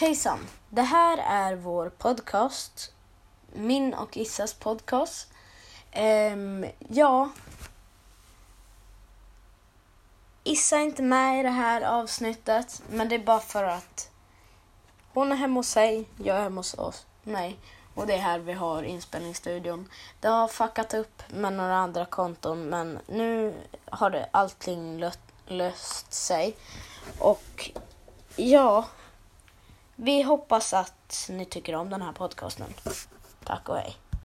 Hejsan! Det här är vår podcast. Min och Issas podcast. Ehm, ja. Issa är inte med i det här avsnittet, men det är bara för att hon är hemma hos sig, jag är hemma hos oss, mig. Och det är här vi har inspelningsstudion. Det har fuckat upp med några andra konton, men nu har det allting löst sig. Och ja, vi hoppas att ni tycker om den här podcasten. Tack och hej.